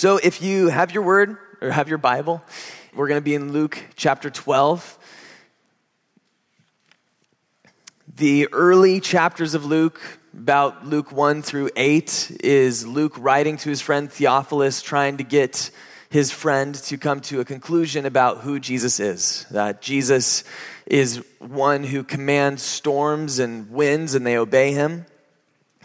So if you have your word or have your Bible, we're going to be in Luke chapter 12. The early chapters of Luke, about Luke 1 through 8, is Luke writing to his friend Theophilus, trying to get his friend to come to a conclusion about who Jesus is. That Jesus is one who commands storms and winds and they obey him.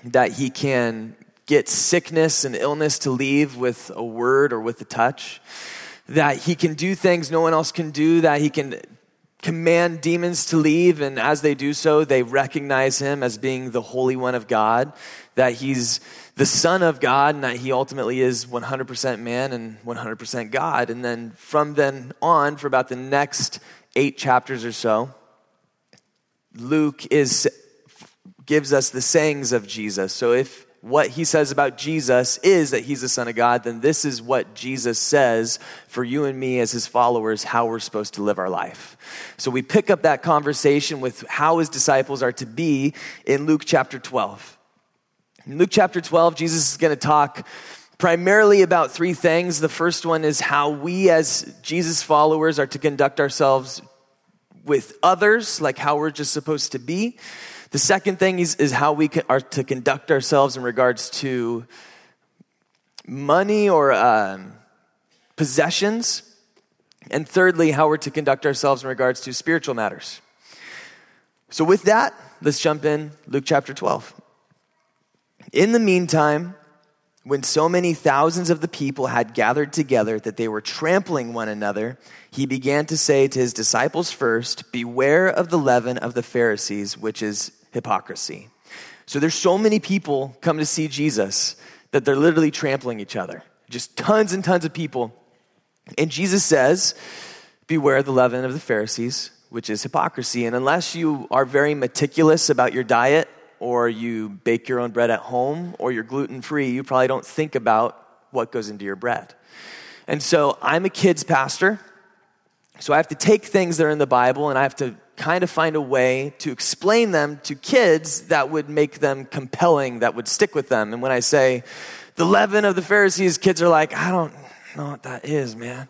That he can get sickness and illness to leave with a word or with a touch, that he can do things no one else can do, that he can command demons to leave, and as they do so, they recognize him as being the Holy One of God, that he's the Son of God, and that he ultimately is 100% man and 100% God. And then from then on, for about the next eight chapters or so, Luke is gives us the sayings of Jesus. So if what he says about Jesus is that he's the Son of God, then this is what Jesus says for you and me as his followers, how we're supposed to live our life. So we pick up that conversation with how his disciples are to be in Luke chapter 12. In Luke chapter 12, Jesus is going to talk primarily about three things. The first one is how we as Jesus followers are to conduct ourselves with others, like how we're just supposed to be. The second thing is, is how we are to conduct ourselves in regards to money or um, possessions. And thirdly, how we're to conduct ourselves in regards to spiritual matters. So, with that, let's jump in Luke chapter 12. In the meantime, when so many thousands of the people had gathered together that they were trampling one another, he began to say to his disciples first, Beware of the leaven of the Pharisees, which is hypocrisy. So there's so many people come to see Jesus that they're literally trampling each other. Just tons and tons of people. And Jesus says, Beware the leaven of the Pharisees, which is hypocrisy. And unless you are very meticulous about your diet, or you bake your own bread at home, or you're gluten free, you probably don't think about what goes into your bread. And so I'm a kids pastor, so I have to take things that are in the Bible and I have to kind of find a way to explain them to kids that would make them compelling, that would stick with them. And when I say the leaven of the Pharisees, kids are like, I don't know what that is, man.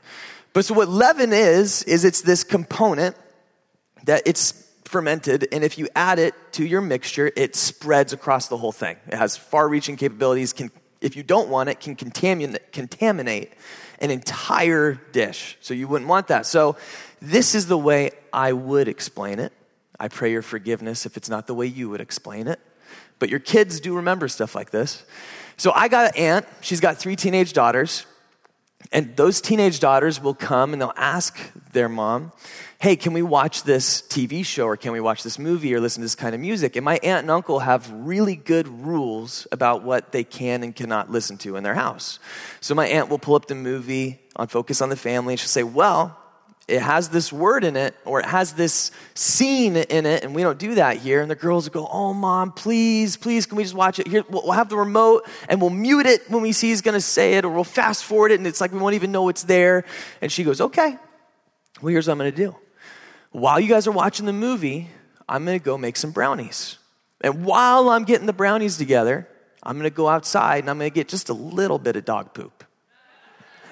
But so what leaven is, is it's this component that it's fermented, and if you add it to your mixture, it spreads across the whole thing. It has far-reaching capabilities. Can, if you don't want it, can contaminate, contaminate an entire dish. So you wouldn't want that. So this is the way I would explain it. I pray your forgiveness if it's not the way you would explain it. But your kids do remember stuff like this. So I got an aunt. She's got three teenage daughters. And those teenage daughters will come and they'll ask their mom, hey, can we watch this TV show or can we watch this movie or listen to this kind of music? And my aunt and uncle have really good rules about what they can and cannot listen to in their house. So my aunt will pull up the movie on Focus on the Family and she'll say, well, it has this word in it or it has this scene in it and we don't do that here. And the girls go oh mom please please can we just watch it? Here we'll have the remote and we'll mute it when we see he's going to say it or we'll fast forward it and it's like we won't even know it's there. And she goes okay well here's what i'm going to do. While you guys are watching the movie i'm going to go make some brownies. And while i'm getting the brownies together i'm going to go outside and i'm going to get just a little bit of dog poop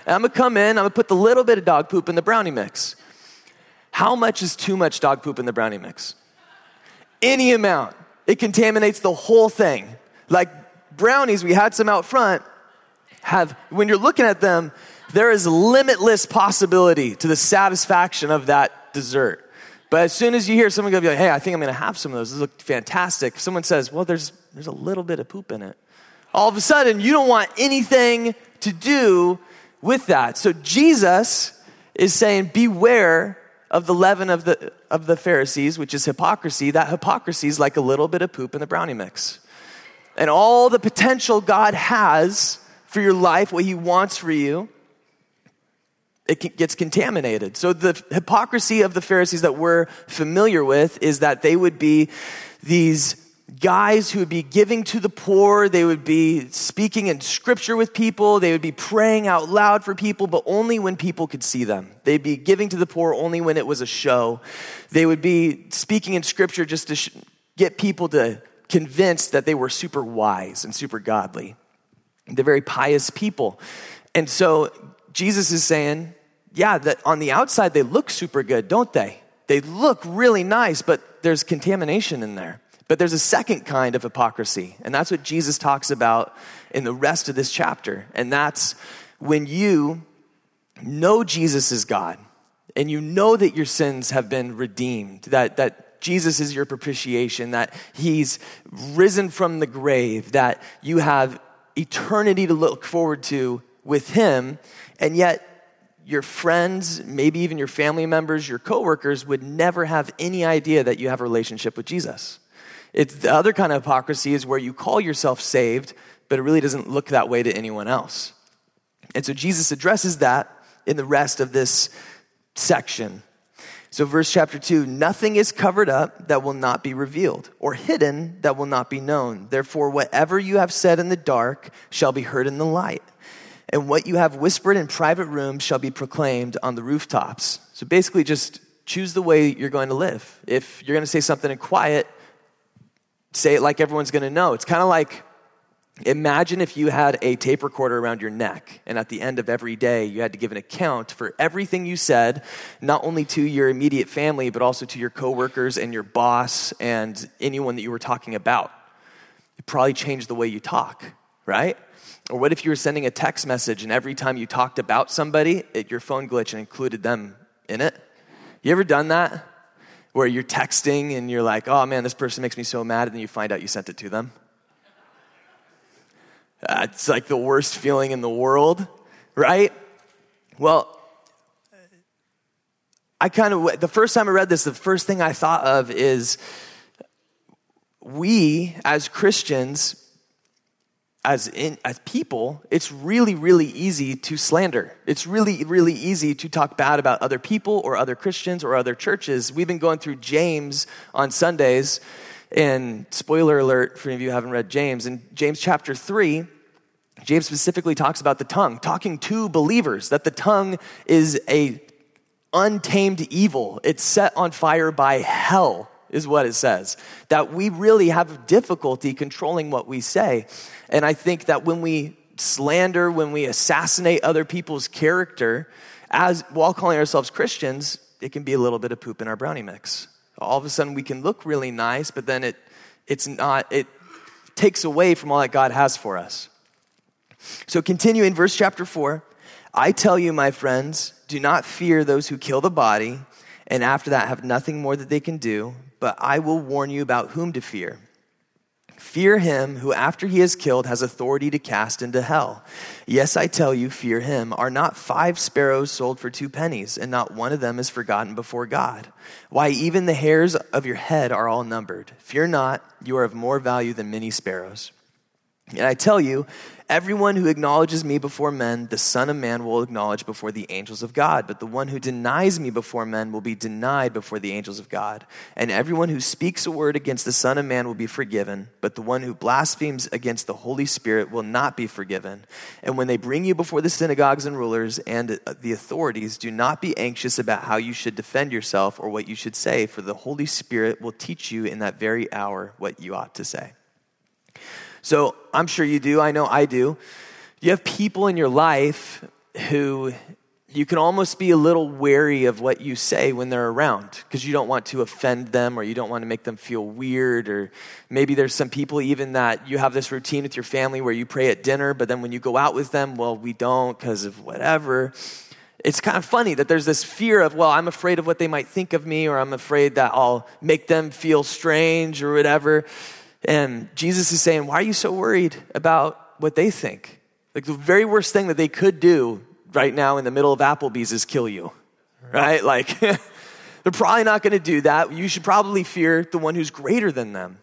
and I'm gonna come in, I'm gonna put the little bit of dog poop in the brownie mix. How much is too much dog poop in the brownie mix? Any amount. It contaminates the whole thing. Like brownies, we had some out front, have, when you're looking at them, there is limitless possibility to the satisfaction of that dessert. But as soon as you hear someone go like, hey, I think I'm gonna have some of those, those look fantastic. Someone says, well, there's, there's a little bit of poop in it. All of a sudden, you don't want anything to do with that. So Jesus is saying, Beware of the leaven of the, of the Pharisees, which is hypocrisy. That hypocrisy is like a little bit of poop in the brownie mix. And all the potential God has for your life, what He wants for you, it gets contaminated. So, the hypocrisy of the Pharisees that we're familiar with is that they would be these guys who would be giving to the poor. They would be speaking in scripture with people. They would be praying out loud for people, but only when people could see them. They'd be giving to the poor only when it was a show. They would be speaking in scripture just to sh- get people to convinced that they were super wise and super godly. They're very pious people. And so Jesus is saying, yeah, that on the outside they look super good, don't they? They look really nice, but there's contamination in there. But there's a second kind of hypocrisy, and that's what Jesus talks about in the rest of this chapter. And that's when you know Jesus is God and you know that your sins have been redeemed, that, that Jesus is your propitiation, that he's risen from the grave, that you have eternity to look forward to with him, and yet your friends, maybe even your family members, your coworkers would never have any idea that you have a relationship with Jesus. It's the other kind of hypocrisy is where you call yourself saved, but it really doesn't look that way to anyone else. And so Jesus addresses that in the rest of this section. So, verse chapter 2 nothing is covered up that will not be revealed, or hidden that will not be known. Therefore, whatever you have said in the dark shall be heard in the light and what you have whispered in private rooms shall be proclaimed on the rooftops. So basically, just choose the way you're going to live. If you're going to say something in quiet, say it like everyone's going to know. It's kind of like imagine if you had a tape recorder around your neck, and at the end of every day, you had to give an account for everything you said, not only to your immediate family, but also to your coworkers and your boss and anyone that you were talking about. It probably changed the way you talk, right? Or what if you were sending a text message and every time you talked about somebody, it, your phone glitched and included them in it? You ever done that? Where you're texting and you're like, oh man, this person makes me so mad, and then you find out you sent it to them? It's like the worst feeling in the world, right? Well, I kind of, the first time I read this, the first thing I thought of is we as Christians as in as people it's really really easy to slander. It's really really easy to talk bad about other people or other christians or other churches. We've been going through james on sundays and spoiler alert for any of you who haven't read james in james chapter 3 james specifically talks about the tongue talking to believers that the tongue is a untamed evil. It's set on fire by hell is what it says. That we really have difficulty controlling what we say. And I think that when we slander, when we assassinate other people's character, as while calling ourselves Christians, it can be a little bit of poop in our brownie mix. All of a sudden we can look really nice, but then it it's not it takes away from all that God has for us. So continuing verse chapter 4, I tell you my friends, do not fear those who kill the body and after that have nothing more that they can do but I will warn you about whom to fear. Fear him who, after he is killed, has authority to cast into hell. Yes, I tell you, fear him. Are not five sparrows sold for two pennies, and not one of them is forgotten before God? Why, even the hairs of your head are all numbered. Fear not, you are of more value than many sparrows. And I tell you, Everyone who acknowledges me before men, the Son of Man will acknowledge before the angels of God. But the one who denies me before men will be denied before the angels of God. And everyone who speaks a word against the Son of Man will be forgiven. But the one who blasphemes against the Holy Spirit will not be forgiven. And when they bring you before the synagogues and rulers and the authorities, do not be anxious about how you should defend yourself or what you should say, for the Holy Spirit will teach you in that very hour what you ought to say. So I'm sure you do. I know I do. You have people in your life who you can almost be a little wary of what you say when they're around because you don't want to offend them or you don't want to make them feel weird. Or maybe there's some people even that you have this routine with your family where you pray at dinner, but then when you go out with them, well, we don't because of whatever. It's kind of funny that there's this fear of, well, I'm afraid of what they might think of me or I'm afraid that I'll make them feel strange or whatever. And Jesus is saying, Why are you so worried about what they think? Like the very worst thing that they could do right now in the middle of Applebee's is kill you, right? Like, they're probably not going to do that. You should probably fear the one who's greater than them.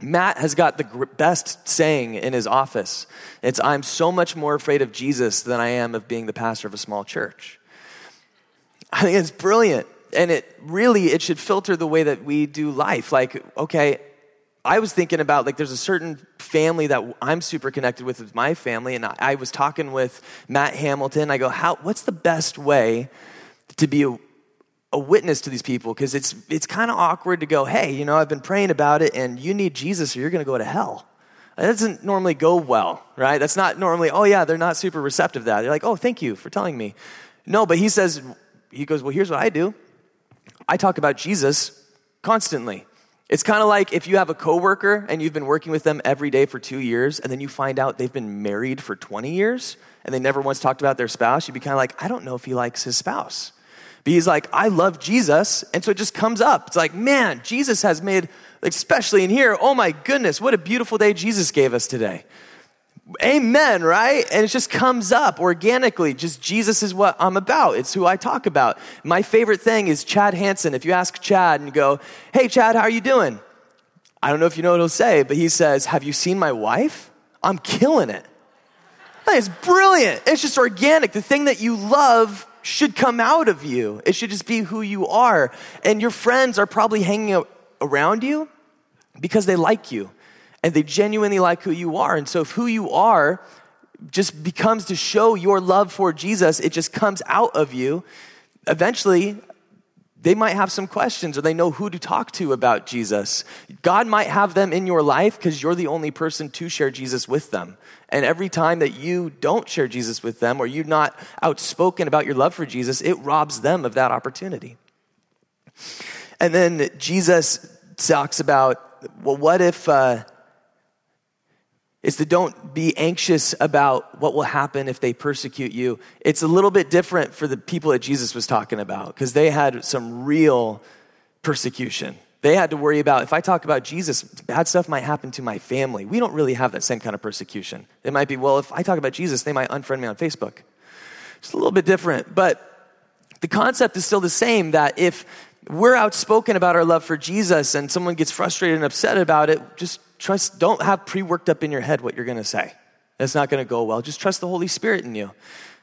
Matt has got the best saying in his office. It's, I'm so much more afraid of Jesus than I am of being the pastor of a small church. I think it's brilliant. And it really, it should filter the way that we do life. Like, okay, I was thinking about like there's a certain family that I'm super connected with with my family, and I, was talking with Matt Hamilton. I go, how? What's the best way to be a, a witness to these people? Because it's it's kind of awkward to go, hey, you know, I've been praying about it, and you need Jesus, or you're going to go to hell. That doesn't normally go well, right? That's not normally, oh yeah, they're not super receptive to that. They're like, oh, thank you for telling me. No, but he says, he goes, well, here's what I do. I talk about Jesus constantly. It's kind of like if you have a coworker and you've been working with them every day for two years, and then you find out they've been married for 20 years and they never once talked about their spouse, you'd be kind of like, I don't know if he likes his spouse. But he's like, I love Jesus. And so it just comes up. It's like, man, Jesus has made, especially in here, oh my goodness, what a beautiful day Jesus gave us today. Amen, right? And it just comes up organically. Just Jesus is what I'm about. It's who I talk about. My favorite thing is Chad Hanson. If you ask Chad and go, hey, Chad, how are you doing? I don't know if you know what he'll say, but he says, Have you seen my wife? I'm killing it. It's brilliant. It's just organic. The thing that you love should come out of you. It should just be who you are. And your friends are probably hanging around you because they like you and they genuinely like who you are. And so if who you are just becomes to show your love for Jesus, it just comes out of you. Eventually, they might have some questions or they know who to talk to about Jesus. God might have them in your life because you're the only person to share Jesus with them. And every time that you don't share Jesus with them or you're not outspoken about your love for Jesus, it robs them of that opportunity. And then Jesus talks about, well, what if. Uh, is to don't be anxious about what will happen if they persecute you. It's a little bit different for the people that Jesus was talking about because they had some real persecution. They had to worry about if I talk about Jesus, bad stuff might happen to my family. We don't really have that same kind of persecution. It might be, well, if I talk about Jesus, they might unfriend me on Facebook. It's a little bit different, but the concept is still the same that if we're outspoken about our love for Jesus and someone gets frustrated and upset about it, just trust, don't have pre worked up in your head what you're going to say. It's not going to go well. Just trust the Holy Spirit in you.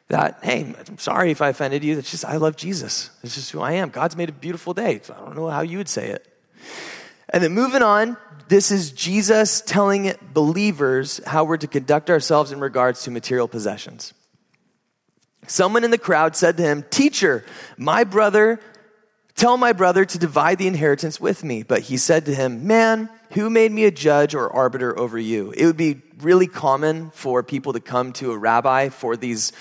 That, hey, I'm sorry if I offended you. It's just, I love Jesus. It's just who I am. God's made a beautiful day. So I don't know how you would say it. And then moving on, this is Jesus telling believers how we're to conduct ourselves in regards to material possessions. Someone in the crowd said to him, Teacher, my brother, tell my brother to divide the inheritance with me. But he said to him, Man, who made me a judge or arbiter over you? It would be really common for people to come to a rabbi for these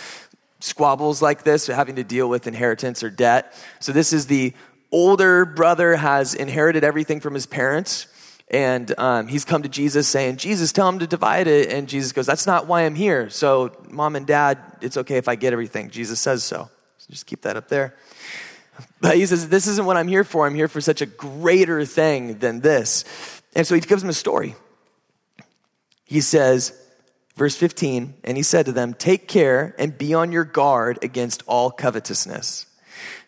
squabbles like this, having to deal with inheritance or debt. So this is the older brother has inherited everything from his parents. And um, he's come to Jesus saying, Jesus, tell him to divide it. And Jesus goes, That's not why I'm here. So, mom and dad, it's okay if I get everything. Jesus says so. so just keep that up there. But he says, This isn't what I'm here for. I'm here for such a greater thing than this. And so he gives them a story. He says, verse 15, and he said to them, Take care and be on your guard against all covetousness.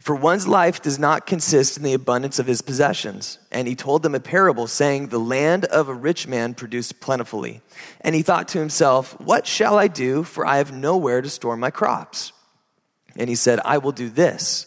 For one's life does not consist in the abundance of his possessions. And he told them a parable, saying, The land of a rich man produced plentifully. And he thought to himself, What shall I do? For I have nowhere to store my crops. And he said, I will do this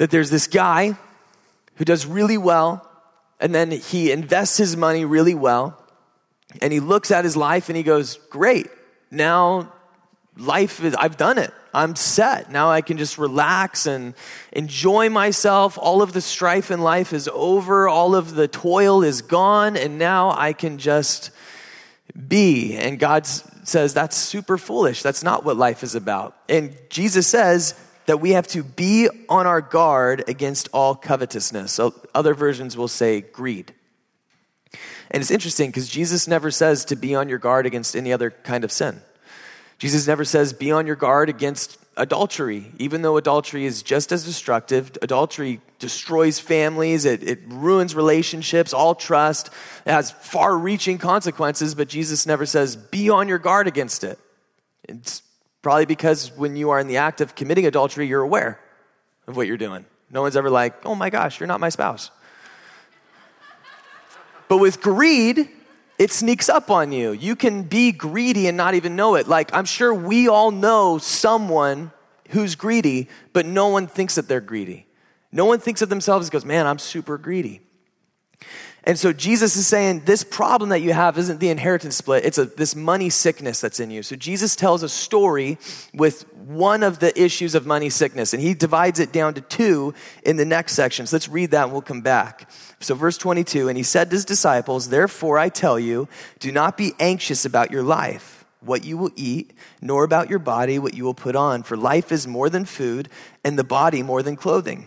that there's this guy who does really well and then he invests his money really well. And he looks at his life and he goes, Great, now life is, I've done it. I'm set. Now I can just relax and enjoy myself. All of the strife in life is over. All of the toil is gone. And now I can just be. And God says, That's super foolish. That's not what life is about. And Jesus says, that we have to be on our guard against all covetousness. So other versions will say greed. And it's interesting because Jesus never says to be on your guard against any other kind of sin. Jesus never says be on your guard against adultery, even though adultery is just as destructive. Adultery destroys families, it, it ruins relationships, all trust. It has far reaching consequences, but Jesus never says be on your guard against it. It's Probably because when you are in the act of committing adultery, you're aware of what you're doing. No one's ever like, oh my gosh, you're not my spouse. but with greed, it sneaks up on you. You can be greedy and not even know it. Like, I'm sure we all know someone who's greedy, but no one thinks that they're greedy. No one thinks of themselves and goes, Man, I'm super greedy. And so Jesus is saying this problem that you have isn't the inheritance split, it's a, this money sickness that's in you. So Jesus tells a story with one of the issues of money sickness, and he divides it down to two in the next section. So let's read that and we'll come back. So, verse 22 And he said to his disciples, Therefore I tell you, do not be anxious about your life what you will eat, nor about your body what you will put on, for life is more than food, and the body more than clothing.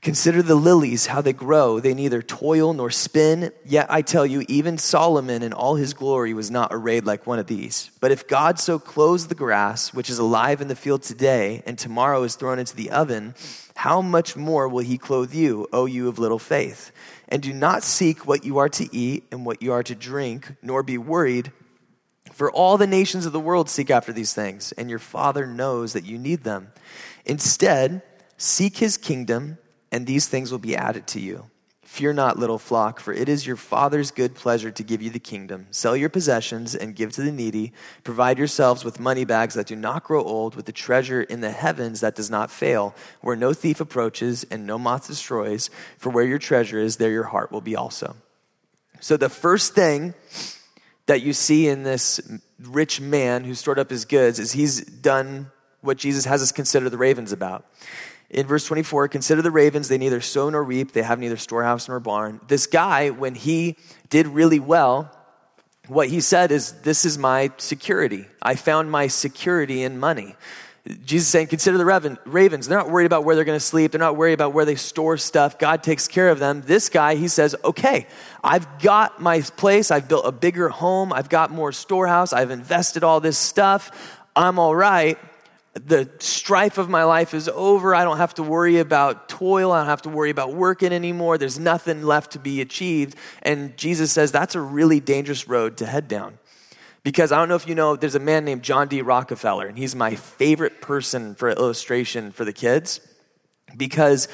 Consider the lilies, how they grow. They neither toil nor spin. Yet I tell you, even Solomon in all his glory was not arrayed like one of these. But if God so clothes the grass, which is alive in the field today, and tomorrow is thrown into the oven, how much more will he clothe you, O you of little faith? And do not seek what you are to eat and what you are to drink, nor be worried. For all the nations of the world seek after these things, and your Father knows that you need them. Instead, seek his kingdom and these things will be added to you. Fear not, little flock, for it is your Father's good pleasure to give you the kingdom. Sell your possessions and give to the needy. Provide yourselves with money bags that do not grow old, with the treasure in the heavens that does not fail, where no thief approaches and no moth destroys. For where your treasure is, there your heart will be also. So, the first thing that you see in this rich man who stored up his goods is he's done what Jesus has us consider the ravens about. In verse 24, consider the ravens, they neither sow nor reap, they have neither storehouse nor barn. This guy, when he did really well, what he said is, This is my security. I found my security in money. Jesus is saying, Consider the ravens. They're not worried about where they're going to sleep, they're not worried about where they store stuff. God takes care of them. This guy, he says, Okay, I've got my place, I've built a bigger home, I've got more storehouse, I've invested all this stuff. I'm all right the strife of my life is over. I don't have to worry about toil. I don't have to worry about working anymore. There's nothing left to be achieved. And Jesus says that's a really dangerous road to head down. Because I don't know if you know, there's a man named John D. Rockefeller, and he's my favorite person for illustration for the kids because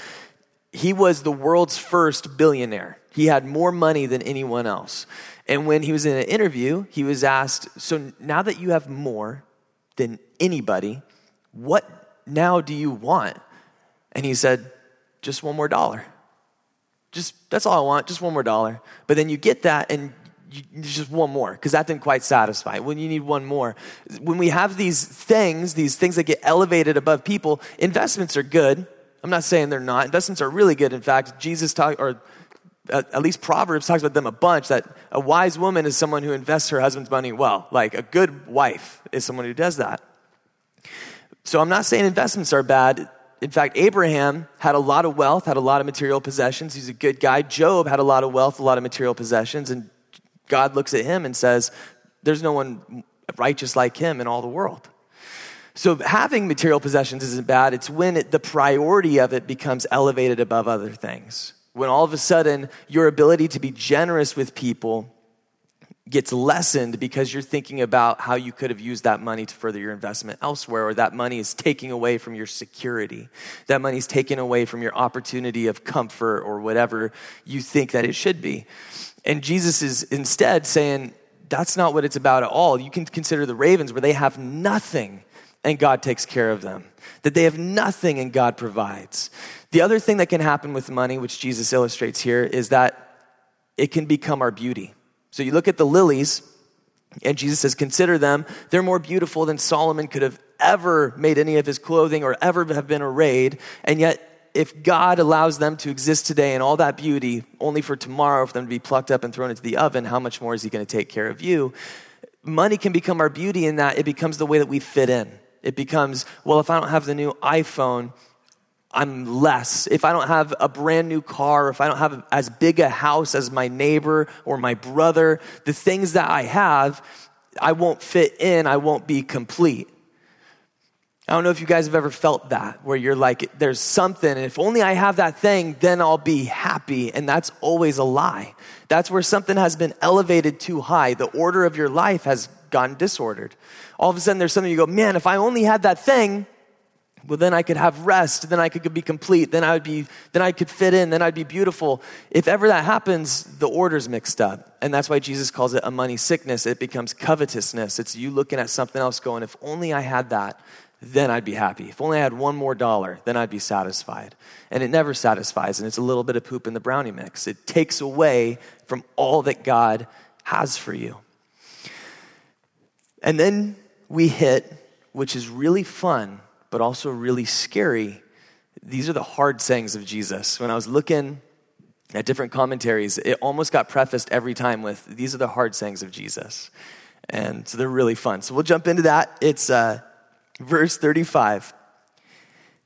he was the world's first billionaire. He had more money than anyone else. And when he was in an interview, he was asked, So now that you have more than anybody, what now do you want? And he said, Just one more dollar. Just that's all I want, just one more dollar. But then you get that and you, just one more because that didn't quite satisfy. When you need one more, when we have these things, these things that get elevated above people, investments are good. I'm not saying they're not. Investments are really good. In fact, Jesus talked, or at least Proverbs talks about them a bunch. That a wise woman is someone who invests her husband's money well. Like a good wife is someone who does that. So I'm not saying investments are bad. In fact, Abraham had a lot of wealth, had a lot of material possessions. He's a good guy. Job had a lot of wealth, a lot of material possessions. And God looks at him and says, There's no one righteous like him in all the world. So having material possessions isn't bad. It's when it, the priority of it becomes elevated above other things. When all of a sudden your ability to be generous with people gets lessened because you're thinking about how you could have used that money to further your investment elsewhere, or that money is taking away from your security. That money is taken away from your opportunity of comfort or whatever you think that it should be. And Jesus is instead saying, that's not what it's about at all. You can consider the ravens where they have nothing and God takes care of them, that they have nothing and God provides. The other thing that can happen with money, which Jesus illustrates here, is that it can become our beauty. So you look at the lilies, and Jesus says, Consider them. They're more beautiful than Solomon could have ever made any of his clothing or ever have been arrayed. And yet, if God allows them to exist today in all that beauty, only for tomorrow for them to be plucked up and thrown into the oven, how much more is He going to take care of you? Money can become our beauty in that it becomes the way that we fit in. It becomes, well, if I don't have the new iPhone, I'm less. If I don't have a brand new car, if I don't have as big a house as my neighbor or my brother, the things that I have, I won't fit in, I won't be complete. I don't know if you guys have ever felt that, where you're like, there's something, and if only I have that thing, then I'll be happy. And that's always a lie. That's where something has been elevated too high. The order of your life has gotten disordered. All of a sudden, there's something you go, man, if I only had that thing, well, then I could have rest, then I could be complete, then I would be, then I could fit in, then I'd be beautiful. If ever that happens, the order's mixed up. And that's why Jesus calls it a money sickness. It becomes covetousness. It's you looking at something else going, if only I had that, then I'd be happy. If only I had one more dollar, then I'd be satisfied. And it never satisfies, and it's a little bit of poop in the brownie mix. It takes away from all that God has for you. And then we hit, which is really fun, but also really scary. These are the hard sayings of Jesus. When I was looking at different commentaries, it almost got prefaced every time with, These are the hard sayings of Jesus. And so they're really fun. So we'll jump into that. It's, uh, Verse 35.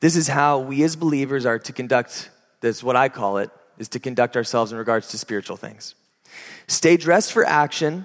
This is how we as believers are to conduct, that's what I call it, is to conduct ourselves in regards to spiritual things. Stay dressed for action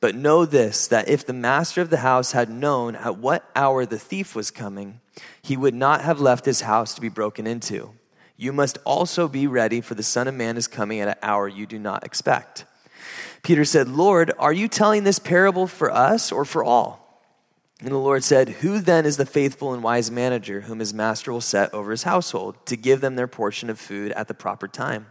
But know this that if the master of the house had known at what hour the thief was coming, he would not have left his house to be broken into. You must also be ready, for the Son of Man is coming at an hour you do not expect. Peter said, Lord, are you telling this parable for us or for all? And the Lord said, Who then is the faithful and wise manager whom his master will set over his household to give them their portion of food at the proper time?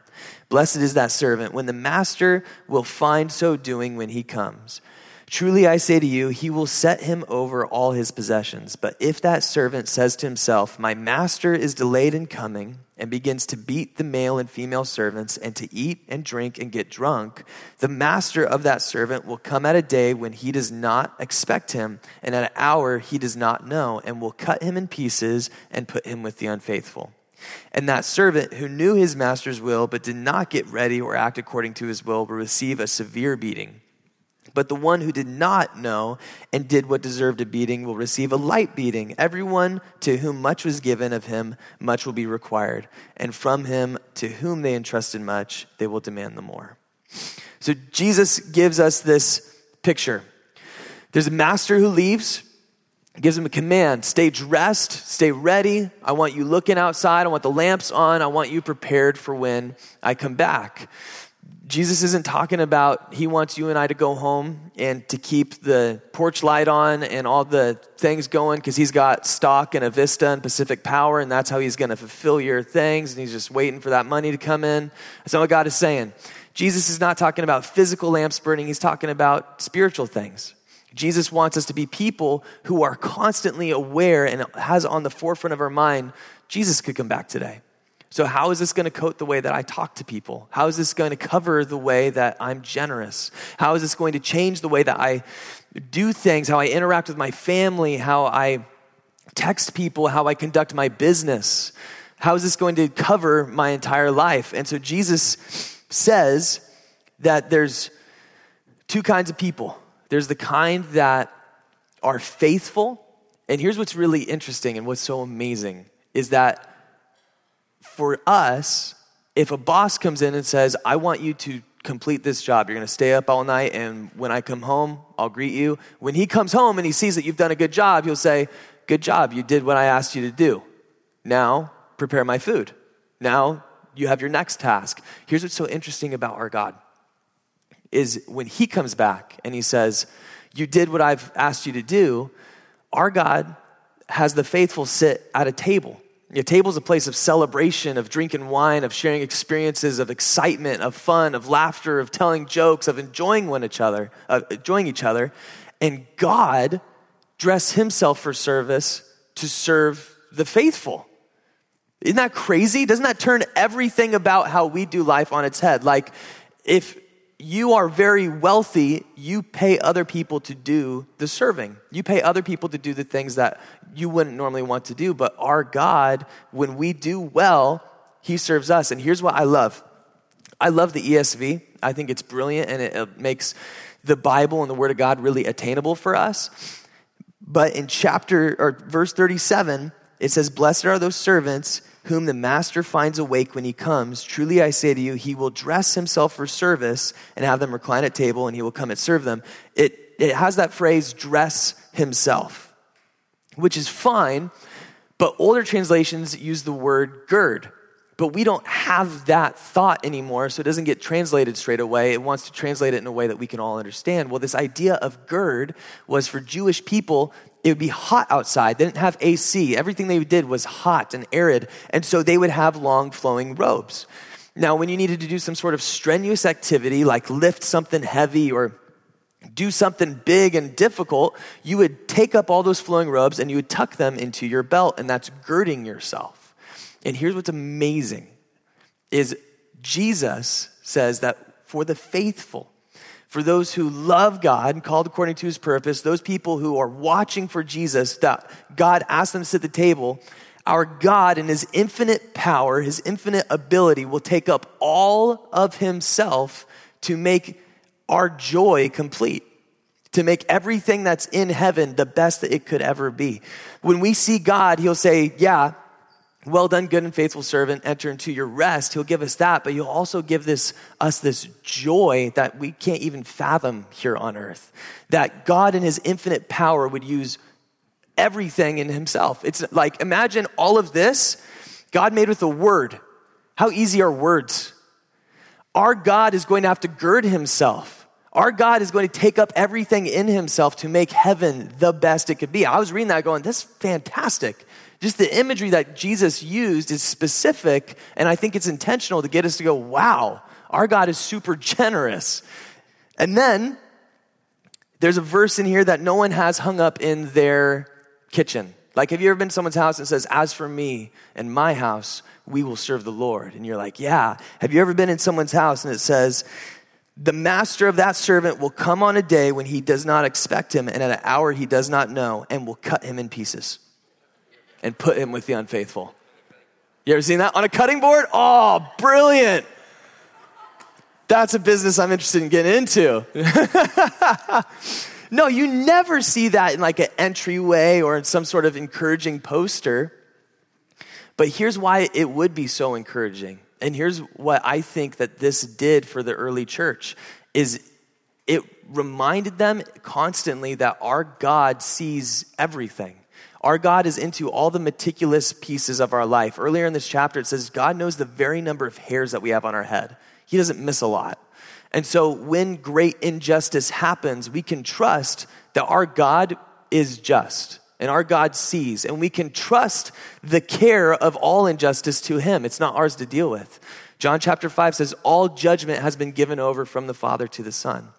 Blessed is that servant when the master will find so doing when he comes. Truly I say to you, he will set him over all his possessions. But if that servant says to himself, My master is delayed in coming, and begins to beat the male and female servants, and to eat and drink and get drunk, the master of that servant will come at a day when he does not expect him, and at an hour he does not know, and will cut him in pieces and put him with the unfaithful. And that servant who knew his master's will but did not get ready or act according to his will will receive a severe beating. But the one who did not know and did what deserved a beating will receive a light beating. Everyone to whom much was given of him, much will be required. And from him to whom they entrusted much, they will demand the more. So Jesus gives us this picture. There's a master who leaves, gives him a command stay dressed, stay ready. I want you looking outside. I want the lamps on. I want you prepared for when I come back. Jesus isn't talking about he wants you and I to go home and to keep the porch light on and all the things going because he's got stock in Avista and Pacific Power and that's how he's going to fulfill your things and he's just waiting for that money to come in. That's not what God is saying. Jesus is not talking about physical lamps burning, he's talking about spiritual things. Jesus wants us to be people who are constantly aware and has on the forefront of our mind Jesus could come back today. So, how is this going to coat the way that I talk to people? How is this going to cover the way that I'm generous? How is this going to change the way that I do things, how I interact with my family, how I text people, how I conduct my business? How is this going to cover my entire life? And so, Jesus says that there's two kinds of people there's the kind that are faithful. And here's what's really interesting and what's so amazing is that for us, if a boss comes in and says, I want you to complete this job, you're going to stay up all night, and when I come home, I'll greet you. When he comes home and he sees that you've done a good job, he'll say, Good job, you did what I asked you to do. Now, prepare my food. Now, you have your next task. Here's what's so interesting about our God is when he comes back and he says, You did what I've asked you to do, our God has the faithful sit at a table your table is a place of celebration, of drinking wine, of sharing experiences, of excitement, of fun, of laughter, of telling jokes, of enjoying one each other, enjoying each other. And God dressed himself for service to serve the faithful. Isn't that crazy? Doesn't that turn everything about how we do life on its head? Like, if you are very wealthy, you pay other people to do the serving. You pay other people to do the things that you wouldn't normally want to do. But our God, when we do well, He serves us. And here's what I love I love the ESV. I think it's brilliant and it makes the Bible and the Word of God really attainable for us. But in chapter or verse 37, it says, Blessed are those servants whom the master finds awake when he comes. Truly I say to you, he will dress himself for service and have them recline at table, and he will come and serve them. It, it has that phrase, dress himself, which is fine, but older translations use the word gird. But we don't have that thought anymore, so it doesn't get translated straight away. It wants to translate it in a way that we can all understand. Well, this idea of gird was for Jewish people, it would be hot outside. They didn't have AC. Everything they did was hot and arid, and so they would have long flowing robes. Now, when you needed to do some sort of strenuous activity, like lift something heavy or do something big and difficult, you would take up all those flowing robes and you would tuck them into your belt, and that's girding yourself. And here's what's amazing is Jesus says that for the faithful, for those who love God and called according to his purpose, those people who are watching for Jesus, that God asked them to sit at the table, our God in his infinite power, his infinite ability will take up all of himself to make our joy complete to make everything that's in heaven the best that it could ever be. When we see God, He'll say, Yeah, well done good and faithful servant. Enter into your rest. He'll give us that but he'll also give this us this joy that we can't even fathom here on earth. That god in his infinite power would use everything in himself. It's like imagine all of this god made with a word. How easy are words? Our god is going to have to gird himself our God is going to take up everything in himself to make heaven the best it could be. I was reading that going, that's fantastic. Just the imagery that Jesus used is specific, and I think it's intentional to get us to go, wow, our God is super generous. And then there's a verse in here that no one has hung up in their kitchen. Like, have you ever been to someone's house and says, As for me and my house, we will serve the Lord? And you're like, Yeah. Have you ever been in someone's house and it says, The master of that servant will come on a day when he does not expect him and at an hour he does not know and will cut him in pieces? and put him with the unfaithful. You ever seen that on a cutting board? Oh, brilliant. That's a business I'm interested in getting into. no, you never see that in like an entryway or in some sort of encouraging poster. But here's why it would be so encouraging. And here's what I think that this did for the early church is it reminded them constantly that our God sees everything. Our God is into all the meticulous pieces of our life. Earlier in this chapter, it says God knows the very number of hairs that we have on our head. He doesn't miss a lot. And so when great injustice happens, we can trust that our God is just and our God sees, and we can trust the care of all injustice to Him. It's not ours to deal with. John chapter 5 says, All judgment has been given over from the Father to the Son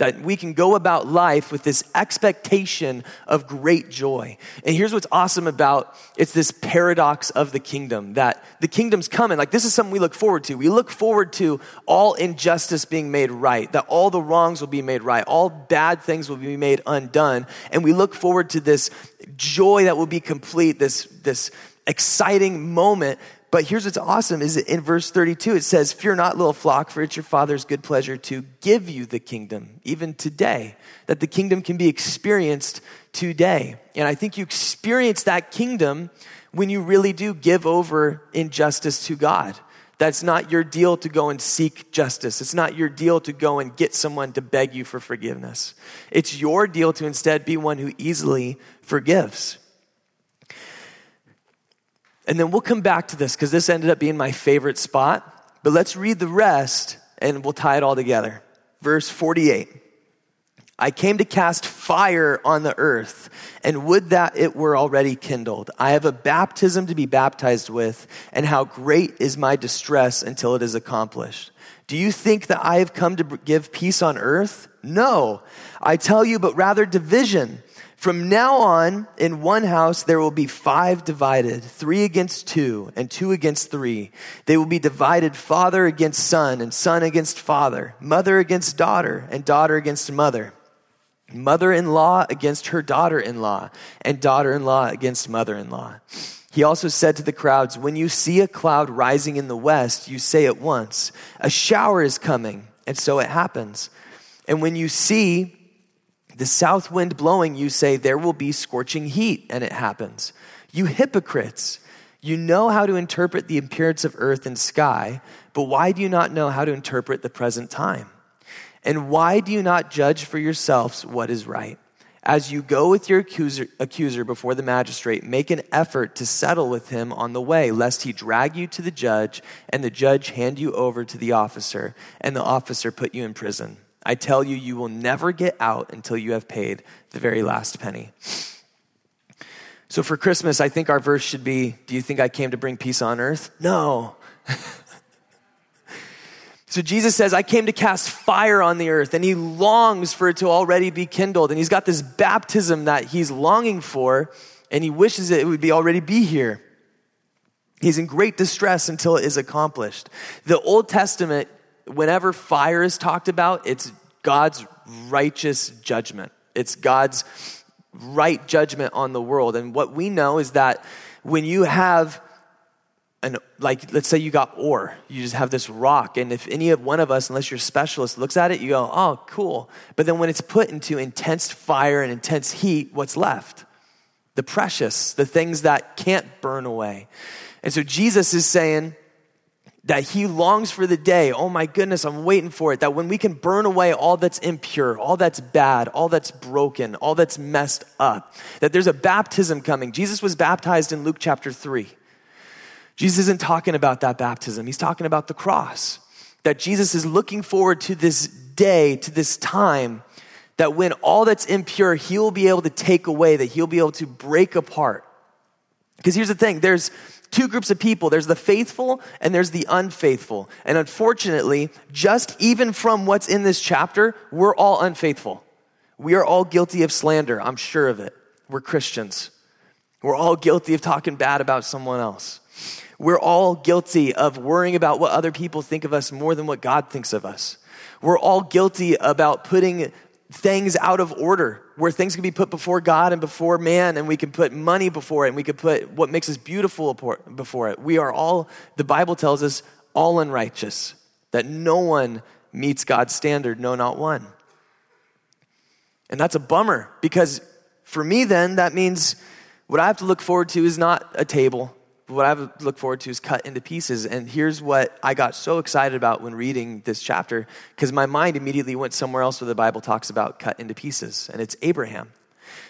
that we can go about life with this expectation of great joy. And here's what's awesome about it's this paradox of the kingdom that the kingdom's coming. Like this is something we look forward to. We look forward to all injustice being made right, that all the wrongs will be made right, all bad things will be made undone, and we look forward to this joy that will be complete, this this exciting moment but here's what's awesome is in verse 32 it says, "Fear not, little flock, for it's your Father's good pleasure to give you the kingdom, even today." That the kingdom can be experienced today. And I think you experience that kingdom when you really do give over injustice to God. That's not your deal to go and seek justice. It's not your deal to go and get someone to beg you for forgiveness. It's your deal to instead be one who easily forgives. And then we'll come back to this because this ended up being my favorite spot. But let's read the rest and we'll tie it all together. Verse 48. I came to cast fire on the earth, and would that it were already kindled. I have a baptism to be baptized with, and how great is my distress until it is accomplished. Do you think that I have come to give peace on earth? No, I tell you, but rather division. From now on, in one house, there will be five divided, three against two, and two against three. They will be divided father against son, and son against father, mother against daughter, and daughter against mother, mother in law against her daughter in law, and daughter in law against mother in law. He also said to the crowds, When you see a cloud rising in the west, you say at once, A shower is coming, and so it happens. And when you see the south wind blowing, you say, There will be scorching heat, and it happens. You hypocrites, you know how to interpret the appearance of earth and sky, but why do you not know how to interpret the present time? And why do you not judge for yourselves what is right? As you go with your accuser, accuser, before the magistrate, make an effort to settle with him on the way, lest he drag you to the judge, and the judge hand you over to the officer, and the officer put you in prison. I tell you, you will never get out until you have paid the very last penny. So for Christmas, I think our verse should be Do you think I came to bring peace on earth? No. so Jesus says, I came to cast fire on the earth, and he longs for it to already be kindled. And he's got this baptism that he's longing for, and he wishes it would be already be here. He's in great distress until it is accomplished. The Old Testament whenever fire is talked about, it's God's righteous judgment. It's God's right judgment on the world. And what we know is that when you have an like let's say you got ore you just have this rock and if any of one of us unless you're a specialist looks at it you go oh cool but then when it's put into intense fire and intense heat what's left the precious the things that can't burn away and so jesus is saying that he longs for the day, oh my goodness, I'm waiting for it, that when we can burn away all that's impure, all that's bad, all that's broken, all that's messed up, that there's a baptism coming. Jesus was baptized in Luke chapter 3. Jesus isn't talking about that baptism, he's talking about the cross. That Jesus is looking forward to this day, to this time, that when all that's impure, he'll be able to take away, that he'll be able to break apart. Because here's the thing there's two groups of people there's the faithful and there's the unfaithful. And unfortunately, just even from what's in this chapter, we're all unfaithful. We are all guilty of slander, I'm sure of it. We're Christians. We're all guilty of talking bad about someone else. We're all guilty of worrying about what other people think of us more than what God thinks of us. We're all guilty about putting things out of order, where things can be put before God and before man, and we can put money before it, and we can put what makes us beautiful before it. We are all, the Bible tells us, all unrighteous, that no one meets God's standard, no, not one. And that's a bummer because for me, then, that means what I have to look forward to is not a table, what I look forward to is cut into pieces. And here's what I got so excited about when reading this chapter, because my mind immediately went somewhere else where the Bible talks about cut into pieces, and it's Abraham.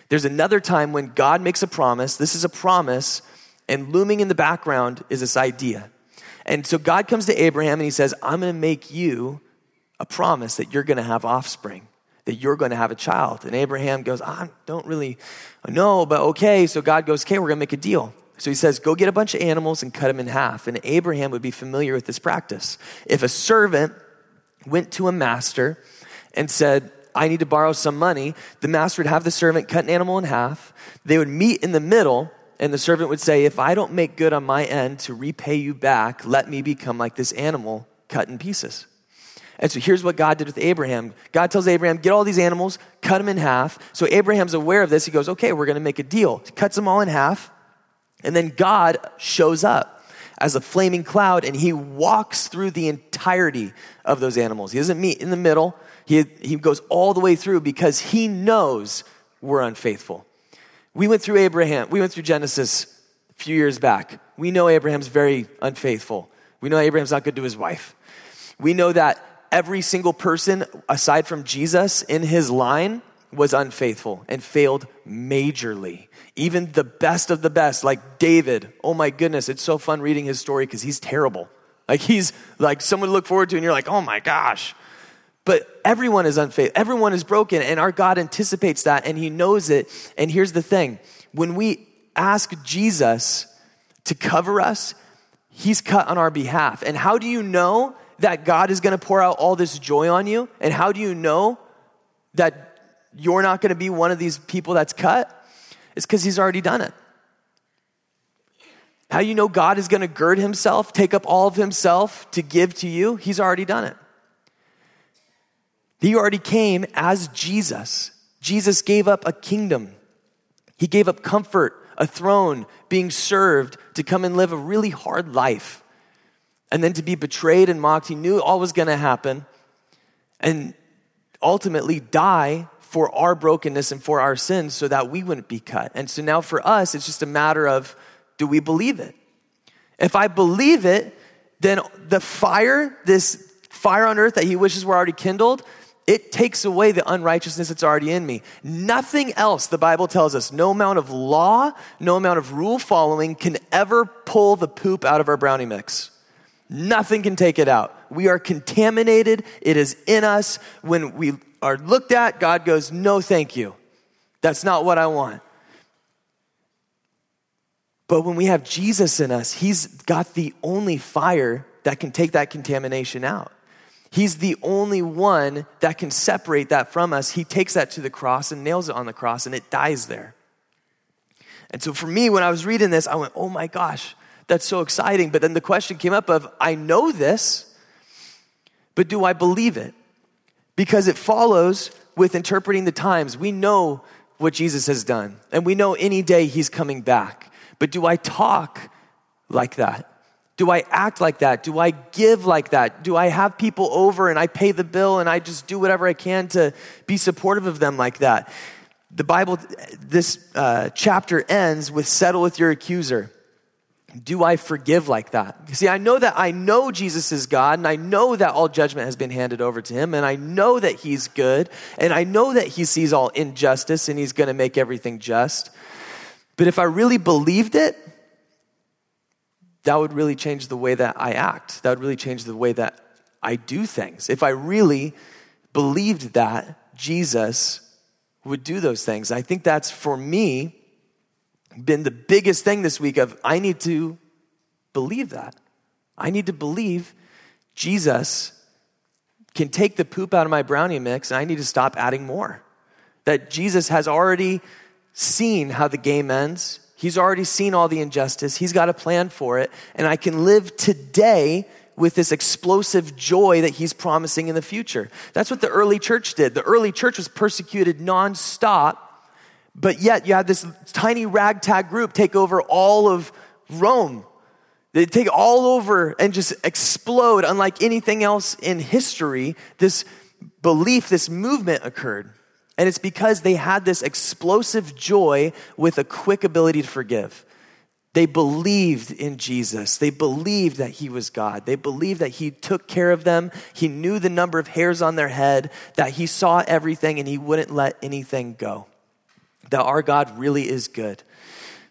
There's another time when God makes a promise. This is a promise, and looming in the background is this idea. And so God comes to Abraham and he says, I'm going to make you a promise that you're going to have offspring, that you're going to have a child. And Abraham goes, I don't really know, but okay. So God goes, okay, we're going to make a deal. So he says, Go get a bunch of animals and cut them in half. And Abraham would be familiar with this practice. If a servant went to a master and said, I need to borrow some money, the master would have the servant cut an animal in half. They would meet in the middle, and the servant would say, If I don't make good on my end to repay you back, let me become like this animal cut in pieces. And so here's what God did with Abraham. God tells Abraham, get all these animals, cut them in half. So Abraham's aware of this. He goes, okay, we're going to make a deal. He cuts them all in half. And then God shows up as a flaming cloud and he walks through the entirety of those animals. He doesn't meet in the middle, he, he goes all the way through because he knows we're unfaithful. We went through Abraham, we went through Genesis a few years back. We know Abraham's very unfaithful. We know Abraham's not good to his wife. We know that every single person aside from Jesus in his line was unfaithful and failed majorly. Even the best of the best, like David, oh my goodness, it's so fun reading his story because he's terrible. Like he's like someone to look forward to, and you're like, oh my gosh. But everyone is unfaithful, everyone is broken, and our God anticipates that and he knows it. And here's the thing when we ask Jesus to cover us, he's cut on our behalf. And how do you know that God is going to pour out all this joy on you? And how do you know that you're not going to be one of these people that's cut? It's because he's already done it. How you know God is going to gird himself, take up all of himself to give to you? He's already done it. He already came as Jesus. Jesus gave up a kingdom. He gave up comfort, a throne, being served to come and live a really hard life. And then to be betrayed and mocked. He knew all was going to happen. And ultimately die for our brokenness and for our sins so that we wouldn't be cut. And so now for us, it's just a matter of do we believe it? If I believe it, then the fire, this fire on earth that he wishes were already kindled, it takes away the unrighteousness that's already in me. Nothing else, the Bible tells us, no amount of law, no amount of rule following can ever pull the poop out of our brownie mix. Nothing can take it out. We are contaminated. It is in us. When we are looked at, God goes, No, thank you. That's not what I want. But when we have Jesus in us, He's got the only fire that can take that contamination out. He's the only one that can separate that from us. He takes that to the cross and nails it on the cross, and it dies there. And so for me, when I was reading this, I went, oh my gosh, that's so exciting. But then the question came up of, I know this, but do I believe it? Because it follows with interpreting the times. We know what Jesus has done, and we know any day he's coming back. But do I talk like that? Do I act like that? Do I give like that? Do I have people over and I pay the bill and I just do whatever I can to be supportive of them like that? The Bible, this uh, chapter ends with settle with your accuser. Do I forgive like that? See, I know that I know Jesus is God, and I know that all judgment has been handed over to him, and I know that he's good, and I know that he sees all injustice and he's going to make everything just. But if I really believed it, that would really change the way that I act. That would really change the way that I do things. If I really believed that Jesus would do those things. I think that's for me been the biggest thing this week of I need to believe that. I need to believe Jesus can take the poop out of my brownie mix and I need to stop adding more. That Jesus has already seen how the game ends. He's already seen all the injustice. He's got a plan for it. And I can live today with this explosive joy that he's promising in the future. That's what the early church did. The early church was persecuted nonstop, but yet you had this tiny ragtag group take over all of Rome. They take all over and just explode, unlike anything else in history. This belief, this movement occurred. And it's because they had this explosive joy with a quick ability to forgive. They believed in Jesus. They believed that He was God. They believed that He took care of them. He knew the number of hairs on their head, that He saw everything and He wouldn't let anything go. That our God really is good.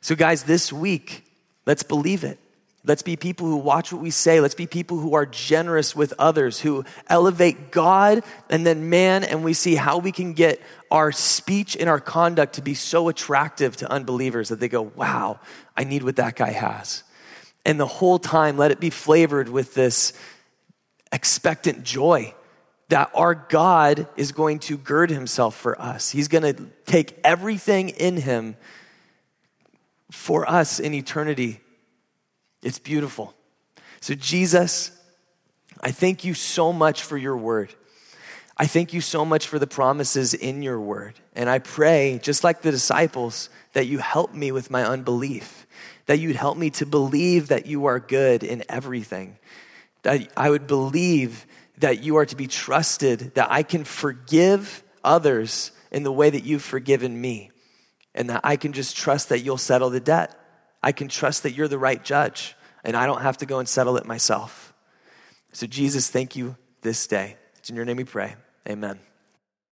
So, guys, this week, let's believe it. Let's be people who watch what we say. Let's be people who are generous with others, who elevate God and then man, and we see how we can get our speech and our conduct to be so attractive to unbelievers that they go, wow, I need what that guy has. And the whole time, let it be flavored with this expectant joy that our God is going to gird himself for us. He's going to take everything in him for us in eternity it's beautiful. So, Jesus, I thank you so much for your word. I thank you so much for the promises in your word. And I pray, just like the disciples, that you help me with my unbelief, that you'd help me to believe that you are good in everything, that I would believe that you are to be trusted, that I can forgive others in the way that you've forgiven me, and that I can just trust that you'll settle the debt. I can trust that you're the right judge and I don't have to go and settle it myself. So, Jesus, thank you this day. It's in your name we pray. Amen.